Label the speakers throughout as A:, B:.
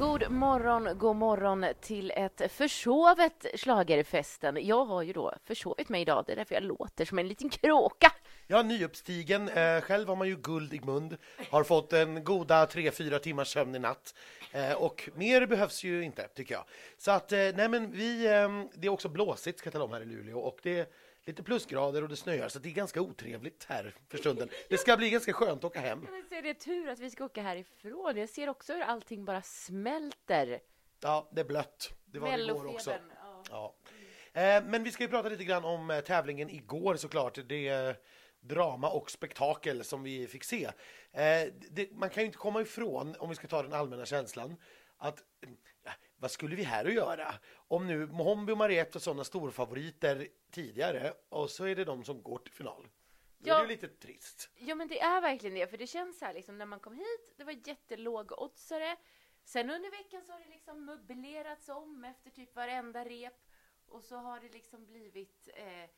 A: God morgon, god morgon till ett försovet Schlagerfesten. Jag har ju då försovit mig idag, det är därför jag låter som en liten kråka.
B: Ja, nyuppstigen. Eh, själv har man ju guld i mun, har fått en goda tre, fyra timmars sömn i natt. Eh, och mer behövs ju inte, tycker jag. Så att, eh, nej men vi, eh, det är också blåsigt, ska jag tala om, här i Luleå. Och det lite plusgrader och det snöar, så det är ganska otrevligt här för stunden. Det ska bli ganska skönt att åka hem.
A: Så är det tur att vi ska åka härifrån. Jag ser också hur allting bara smälter.
B: Ja, det är blött. Det var det igår också.
A: Ja.
B: Ja. Eh, Men vi ska ju prata lite grann om eh, tävlingen igår såklart. Det drama och spektakel som vi fick se. Eh, det, man kan ju inte komma ifrån, om vi ska ta den allmänna känslan, att vad skulle vi här att göra? Om nu Mohombi och Mariette var sådana storfavoriter tidigare och så är det de som går till final. Då
A: Ja.
B: är det ju lite trist.
A: Ja men det är verkligen det, för det känns så här liksom när man kom hit, det var jättelågoddsare. Sen under veckan så har det liksom möblerats om efter typ varenda rep. Och så har det liksom blivit, eh,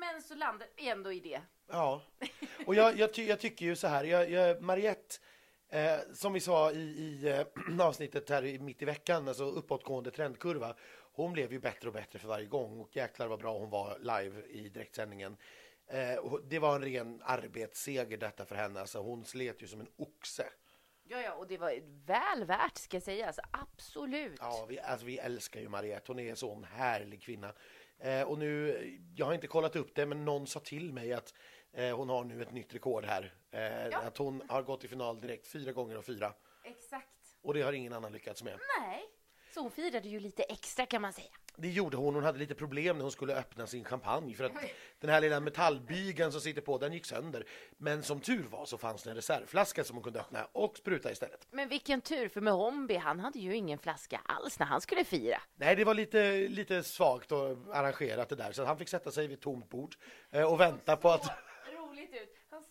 A: men så landar vi ändå i det.
B: Ja, och jag, jag, ty, jag tycker ju så här, jag, jag, Mariette, eh, som vi sa i, i eh, avsnittet här i, mitt i veckan, alltså uppåtgående trendkurva, hon blev ju bättre och bättre för varje gång och jäklar vad bra hon var live i direktsändningen. Eh, det var en ren arbetsseger detta för henne, alltså hon slet ju som en oxe.
A: Ja, ja, och det var väl värt ska jag säga, alltså absolut.
B: Ja, vi, alltså, vi älskar ju Mariette, hon är en sån härlig kvinna. Eh, och nu, jag har inte kollat upp det, men någon sa till mig att hon har nu ett nytt rekord här. Eh,
A: Ja.
B: Att hon har gått i final direkt fyra gånger av fyra.
A: Exakt.
B: Och det har ingen annan lyckats med.
A: Nej, så hon firade ju lite extra kan man säga.
B: Det gjorde hon, hon hade lite problem när hon skulle öppna sin champagne för att den här lilla metallbygeln som sitter på den gick sönder. Men som tur var så fanns det en reservflaska som hon kunde öppna och spruta istället.
A: Men vilken tur, för med Hombi, han hade ju ingen flaska alls när han skulle fira.
B: Nej, det var lite, lite svagt och arrangerat det där så han fick sätta sig vid ett tomt bord eh, och vänta på att...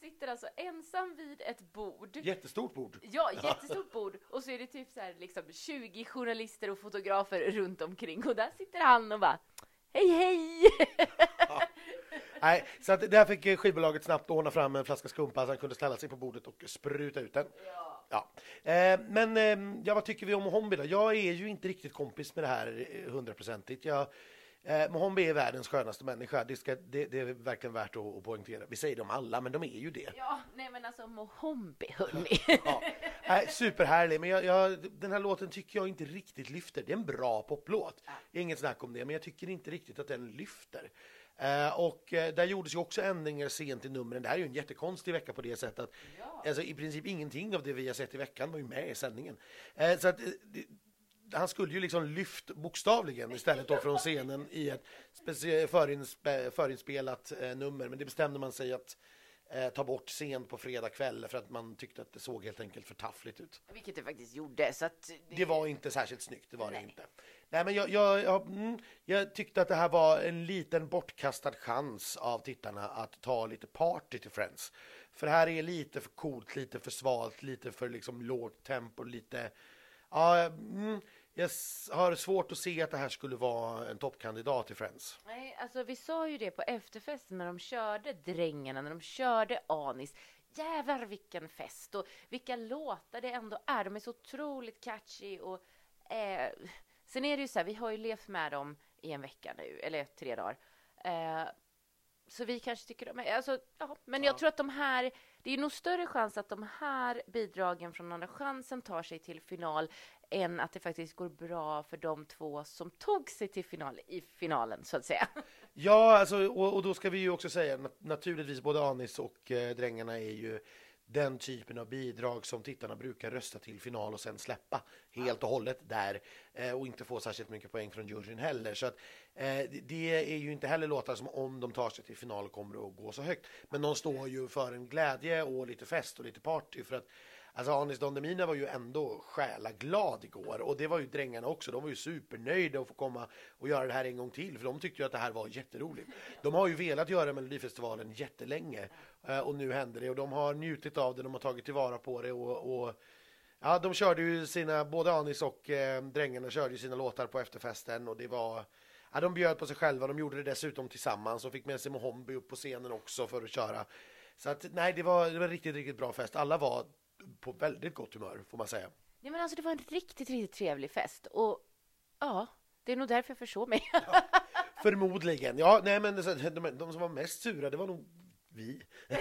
A: Sitter alltså ensam vid ett bord.
B: Jättestort bord.
A: Ja, jättestort bord. Och så är det typ så här liksom 20 journalister och fotografer runt omkring. Och där sitter han och bara Hej hej!
B: Nej, så att där fick skivbolaget snabbt ordna fram en flaska skumpa så han kunde ställa sig på bordet och spruta ut den. Ja. Eh, men eh, ja, vad tycker vi om Mohombi då? Jag är ju inte riktigt kompis med det här eh, hundraprocentigt. Jag, eh, Mohombi är världens skönaste människa. Det, ska, det, det är verkligen värt att, att poängtera. Vi säger dem alla, men de är ju det.
A: Ja, nej men alltså Mohombi hörni.
B: Ja. Nej, superhärlig, men jag, jag, den här låten tycker jag inte riktigt lyfter. Det är en bra poplåt, inget snack om det, men jag tycker inte riktigt att den lyfter. Eh, och eh, där gjordes ju också ändringar sent i numren. Det här är ju en jättekonstig vecka på det sättet att alltså, i princip ingenting av det vi har sett i veckan var ju med i sändningen. Eh, så att, eh, det, han skulle ju liksom lyft bokstavligen istället då från scenen i ett förinspe, förinspelat eh, nummer, men det bestämde man sig att eh, ta bort sent på fredag kväll för att man tyckte att det såg helt enkelt för taffligt ut.
A: Vilket det faktiskt gjorde. Så att
B: Det var inte särskilt snyggt, det var
A: Nej.
B: det inte. Nej, men jag, jag, jag, mm, jag tyckte att det här var en liten bortkastad chans av tittarna att ta lite party till Friends. För det här är lite för coolt, lite för svalt, lite för liksom lågt tempo, lite... Ja, mm, jag har svårt att se att det här skulle vara en toppkandidat till Friends.
A: Nej, alltså vi sa ju det på efterfesten när de körde Drängarna, när de körde Anis. Jävlar vilken fest och vilka låtar det ändå är. De är så otroligt catchy och eh, sen är det ju så här, vi har ju levt med dem i en vecka nu, eller tre dagar. Eh, så vi kanske tycker de är, alltså, ja, men jag tror att de här, det är nog större chans att de här bidragen från Andra chansen tar sig till final än att det faktiskt går bra för de två som tog sig till final i finalen så att säga.
B: Ja, alltså, och, och då ska vi ju också säga naturligtvis både Anis och eh, Drängarna är ju den typen av bidrag som tittarna brukar rösta till final och sen släppa helt och hållet där eh, och inte få särskilt mycket poäng från juryn heller. Så att, eh, det är ju inte heller låtar som om de tar sig till final kommer att gå så högt. Men de står ju för en glädje och lite fest och lite party för att Alltså Anis Don Demina var ju ändå själaglad igår och det var ju drängarna också. De var ju supernöjda att få komma och göra det här en gång till för de tyckte ju att det här var jätteroligt. De har ju velat göra Melodifestivalen jättelänge eh, och nu händer det och de har njutit av det, de har tagit tillvara på det och, och ja, de körde ju sina, både Anis och eh, drängarna körde ju sina låtar på efterfesten och det var Ja, de bjöd på sig själva, de gjorde det dessutom tillsammans och fick med sig Mohombi upp på scenen också för att köra. Så att nej, det var, det var en riktigt, riktigt bra fest. Alla var på väldigt gott humör får man säga.
A: Nej, men alltså, det var en riktigt, riktigt trevlig fest. Och ja, det är nog därför jag försov mig.
B: Förmodligen. Ja, nej, men de, de, som var mest sura, det var nog vi.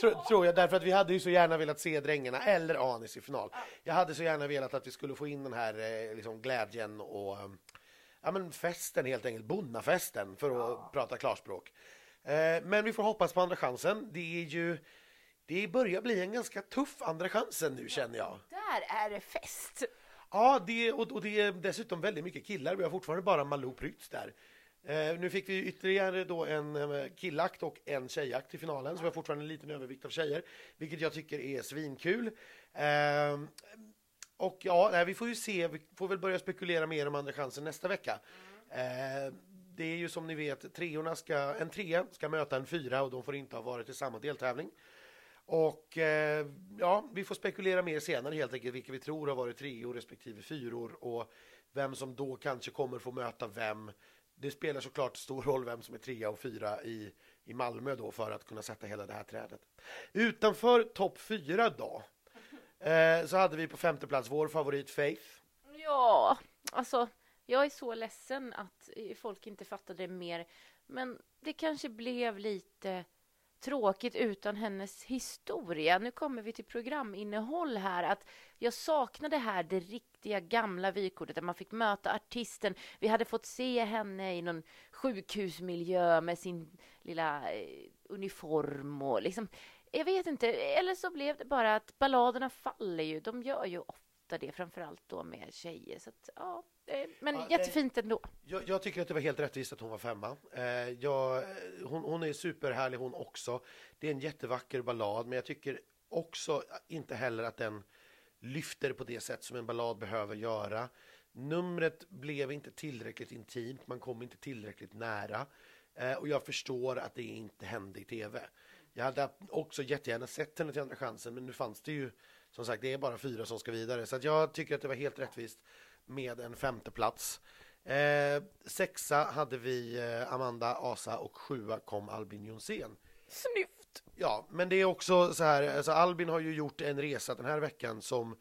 B: tror, tror jag, därför att vi hade ju så gärna velat se Drängarna eller Anis i final. Jag hade så gärna velat att vi skulle få in den här eh, liksom, glädjen och ja, men festen helt enkelt, bonnafesten för att ja. prata klarspråk. Eh, men vi får hoppas på andra chansen. Det är ju det börjar bli en ganska tuff andra chansen nu känner jag.
A: Där är det fest!
B: Ja, det, och, och det är dessutom väldigt mycket killar. Vi har fortfarande bara Malou Prytz där. Eh, nu fick vi ytterligare då en eh, killakt och en tjejakt i finalen, så vi har fortfarande en liten övervikt av tjejer, vilket jag tycker är svinkul. Eh, och ja, vi får ju se, vi får väl börja spekulera mer om andra chansen nästa vecka. Mm. det är ju som ni vet, treorna ska, en trea ska möta en fyra och de får inte ha varit i samma deltävling. Och eh, ja, vi får spekulera mer senare helt enkelt vilka vi tror har varit treor respektive fyror och vem som då kanske kommer få möta vem. Det spelar såklart stor roll vem som är trea och fyra i, i Malmö då för att kunna sätta hela det här trädet. Utanför topp fyra då eh, så hade vi på femte plats vår favorit Faith.
A: Ja, alltså jag är så ledsen att folk inte fattade det mer. Men det kanske blev lite tråkigt utan hennes historia. Nu kommer vi till programinnehåll här. Att jag saknar det här, det riktiga gamla vykortet där man fick möta artisten. Vi hade fått se henne i någon sjukhusmiljö med sin lilla eh, uniform och liksom. Jag vet inte, eller så blev det bara att balladerna faller ju. De gör ju ofta det, framförallt då med tjejer. Så att, ja, men ja, jättefint ändå.
B: Jag, jag, tycker att det var helt rättvist att hon var femma. Eh, jag, hon, hon, är superhärlig hon också. Det är en jättevacker ballad, men jag tycker också inte heller att den lyfter på det sätt som en ballad behöver göra. Numret blev inte tillräckligt intimt, man kom inte tillräckligt nära. Eh, och jag förstår att det inte hände i tv. Jag hade också jättegärna sett henne till Andra chansen, men nu fanns det ju som sagt, det är bara fyra som ska vidare. Så jag tycker att det var helt rättvist med en femte plats. Eh, sexa hade vi eh, Amanda Asa och sjua kom Albin Jonsén.
A: Snyft!
B: Ja, men det är också så här, alltså Albin har ju gjort en resa den här veckan som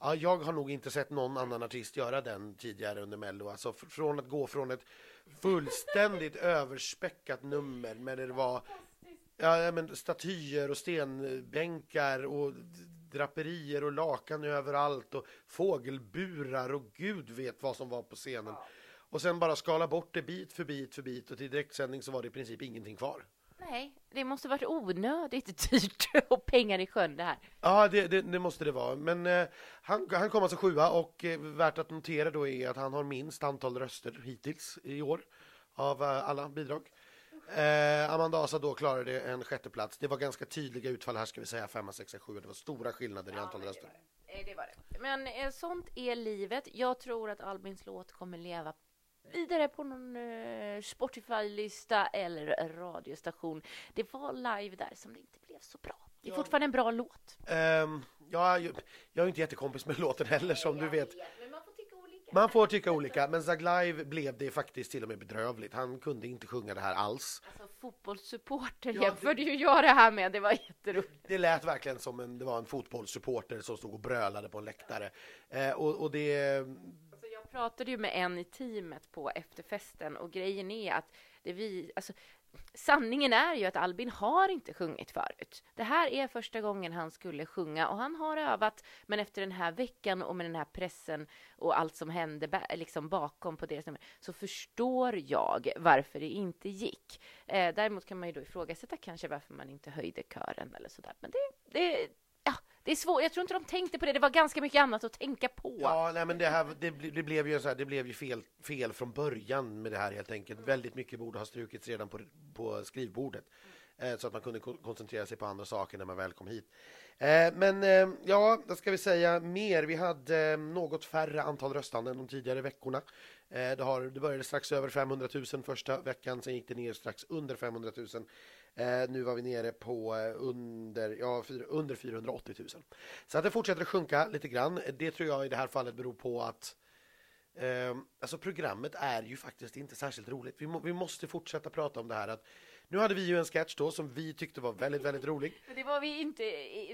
B: ja, jag har nog inte sett någon annan artist göra den tidigare under Mello. Alltså från att gå från ett fullständigt överspäckat nummer med det var ja, men statyer och stenbänkar och draperier och lakan överallt och fågelburar och gud vet vad som var på scenen. Och sen bara skala bort det bit för bit för bit och till direktsändning så var det i princip ingenting kvar.
A: Nej, det måste varit onödigt dyrt och pengar i sjön det här.
B: Ja, det, det, det måste det vara. Men eh, han, han kom alltså sjua och eh, värt att notera då är att han har minst antal röster hittills i år av eh, alla bidrag. Eh, Amanda Asa då klarade en sjätteplats. Det var ganska tydliga utfall här ska vi säga, femma, sexa, sjua. Det var stora skillnader i antal röster.
A: Eh, det var det. Men eh, sånt är livet. Jag tror att Albins låt kommer leva vidare på någon eh, Spotify-lista eller radiostation. Det var live där som det inte blev så bra. Det är ja. fortfarande en bra låt.
B: Um, ja, jag, jag är inte jättekompis med låten heller som du vet. Man får tycka olika, men Zag Live blev det faktiskt till och med bedrövligt. Han kunde inte sjunga det här alls.
A: Alltså fotbollssupporter ja, jämförde ju jag det här med, det var jätteroligt.
B: Det lät verkligen som en, det var en fotbollssupporter som stod och brölade på en läktare. Eh, och, och det...
A: Alltså jag pratade ju med en i teamet på efterfesten och grejen är att det vi, alltså sanningen är ju att Albin har inte sjungit förut. Det här är första gången han skulle sjunga och han har övat. Men efter den här veckan och med den här pressen och allt som hände liksom bakom på deras nummer så förstår jag varför det inte gick. Eh, däremot kan man ju då ifrågasätta kanske varför man inte höjde kören eller sådär. Men det, det, det är svårt, jag tror inte de tänkte på det, det var ganska mycket annat att tänka på.
B: Ja, nej men det här, det, det blev ju så här, det blev ju fel, fel från början med det här helt enkelt. Väldigt mycket borde ha strukits redan på, på skrivbordet. Eh, så att man kunde koncentrera sig på andra saker när man väl kom hit. Eh, men eh, ja, då ska vi säga mer. Vi hade eh, något färre antal röstande än de tidigare veckorna. Eh, det, har, det började strax över 500 000 första veckan, sen gick det ner strax under 500 000 Eh, nu var vi nere på eh, under, ja, under 480 000. Så att det fortsätter att sjunka lite grann. Det tror jag i det här fallet beror på att eh, alltså programmet är ju faktiskt inte särskilt roligt. Vi, må, vi måste fortsätta prata om det här att nu hade vi ju en sketch då som vi tyckte var väldigt, väldigt rolig.
A: Det var vi inte,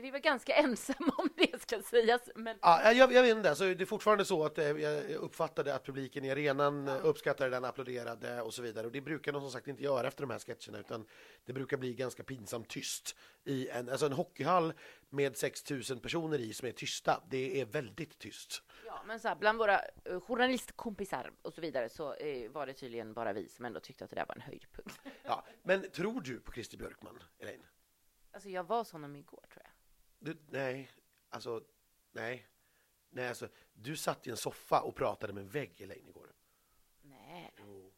A: vi var ganska ensamma om det ska sägas. Men
B: Ja, jag, jag vet inte, så det är fortfarande så att eh, jag uppfattade att publiken i arenan eh, uppskattade den, applåderade och så vidare. Och det brukar de som sagt inte göra efter de här sketcherna utan det brukar bli ganska pinsamt tyst i en, alltså en hockeyhall med 6000 personer i som är tysta. Det är väldigt tyst.
A: Ja, men så här, bland våra eh, journalistkompisar och så vidare så eh, var det tydligen bara vi som ändå tyckte att det där var en höjdpunkt.
B: Ja, men tror du på Christer Björkman, Elaine?
A: Alltså jag var hos honom igår tror jag.
B: Du, nej, alltså, nej. Nej, alltså, du satt i en soffa och pratade med en vägg, Elaine, igår.
A: Nej.
B: Jo.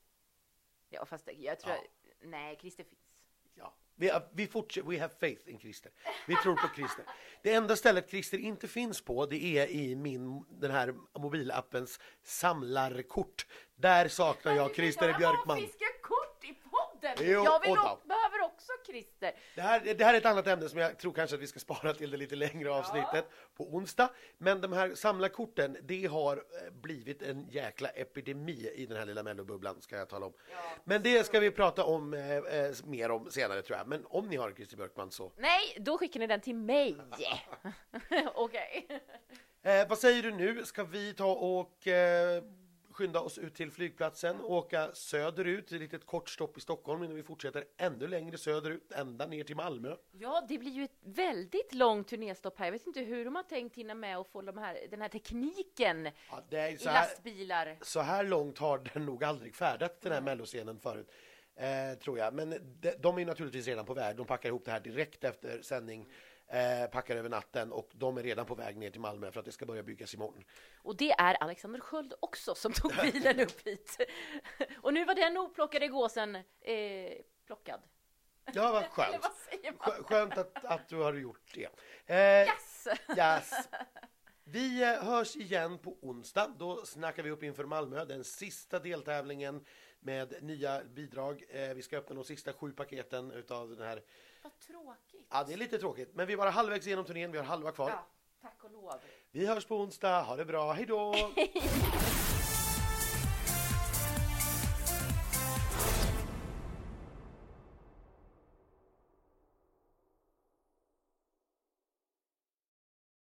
A: Ja, fast jag tror...
B: Ja.
A: Nej, Christer finns.
B: Ja, vi, vi fortsätter, we have faith in Christer. Vi tror på Christer. Det enda stället Christer inte finns på, det är i min, den här mobilappens samlarkort. Där saknar jag Christer Björkman.
A: fiska kort i podden!
B: Jo,
A: jag vill
B: då.
A: o- behöver också Christer.
B: Det här, det här är ett annat ämne som jag tror kanske att vi ska spara till det lite längre avsnittet på onsdag. Men de här samlarkorten, det har eh, blivit en jäkla epidemi i den här lilla mellobubblan ska jag tala om. Men det ska vi prata om eh, eh, mer om senare tror jag. Men om ni har Christer Björkman så
A: Nej, då skickar ni den till mig. Okej.
B: Eh, vad säger du nu? Ska vi ta och eh, skynda oss ut till flygplatsen och åka söderut, ett litet kort stopp i Stockholm innan vi fortsätter ännu längre söderut, ända ner till Malmö.
A: Ja, det blir ju ett väldigt långt turnéstopp här. Jag vet inte hur de har tänkt hinna med att få de här, den här tekniken
B: Ja,
A: i
B: så, här,
A: lastbilar.
B: så här långt har den nog aldrig färdat den här melloscenen förut. Eh, tror jag. Men de, de är naturligtvis redan på väg. De packar ihop det här direkt efter sändning. Eh, packar över natten och de är redan på väg ner till Malmö för att det ska börja byggas imorgon.
A: Och det är Alexander Sköld också som tog bilen upp hit. Och nu var den oplockade gåsen eh, plockad.
B: Ja, vad skönt.
A: vad
B: Skönt att, att du har gjort det. Eh,
A: Yes!
B: Yes. Vi eh, hörs igen på onsdag. Då snackar vi upp inför Malmö, den sista deltävlingen med nya bidrag. Eh, Vi ska öppna de sista sju paketen utav den här.
A: Vad tråkigt.
B: Ja, det är lite tråkigt, men vi är bara halvvägs igenom turnén. Vi har halva kvar.
A: Ja, tack och lov.
B: Vi hörs på onsdag. Ha det bra. Hej då!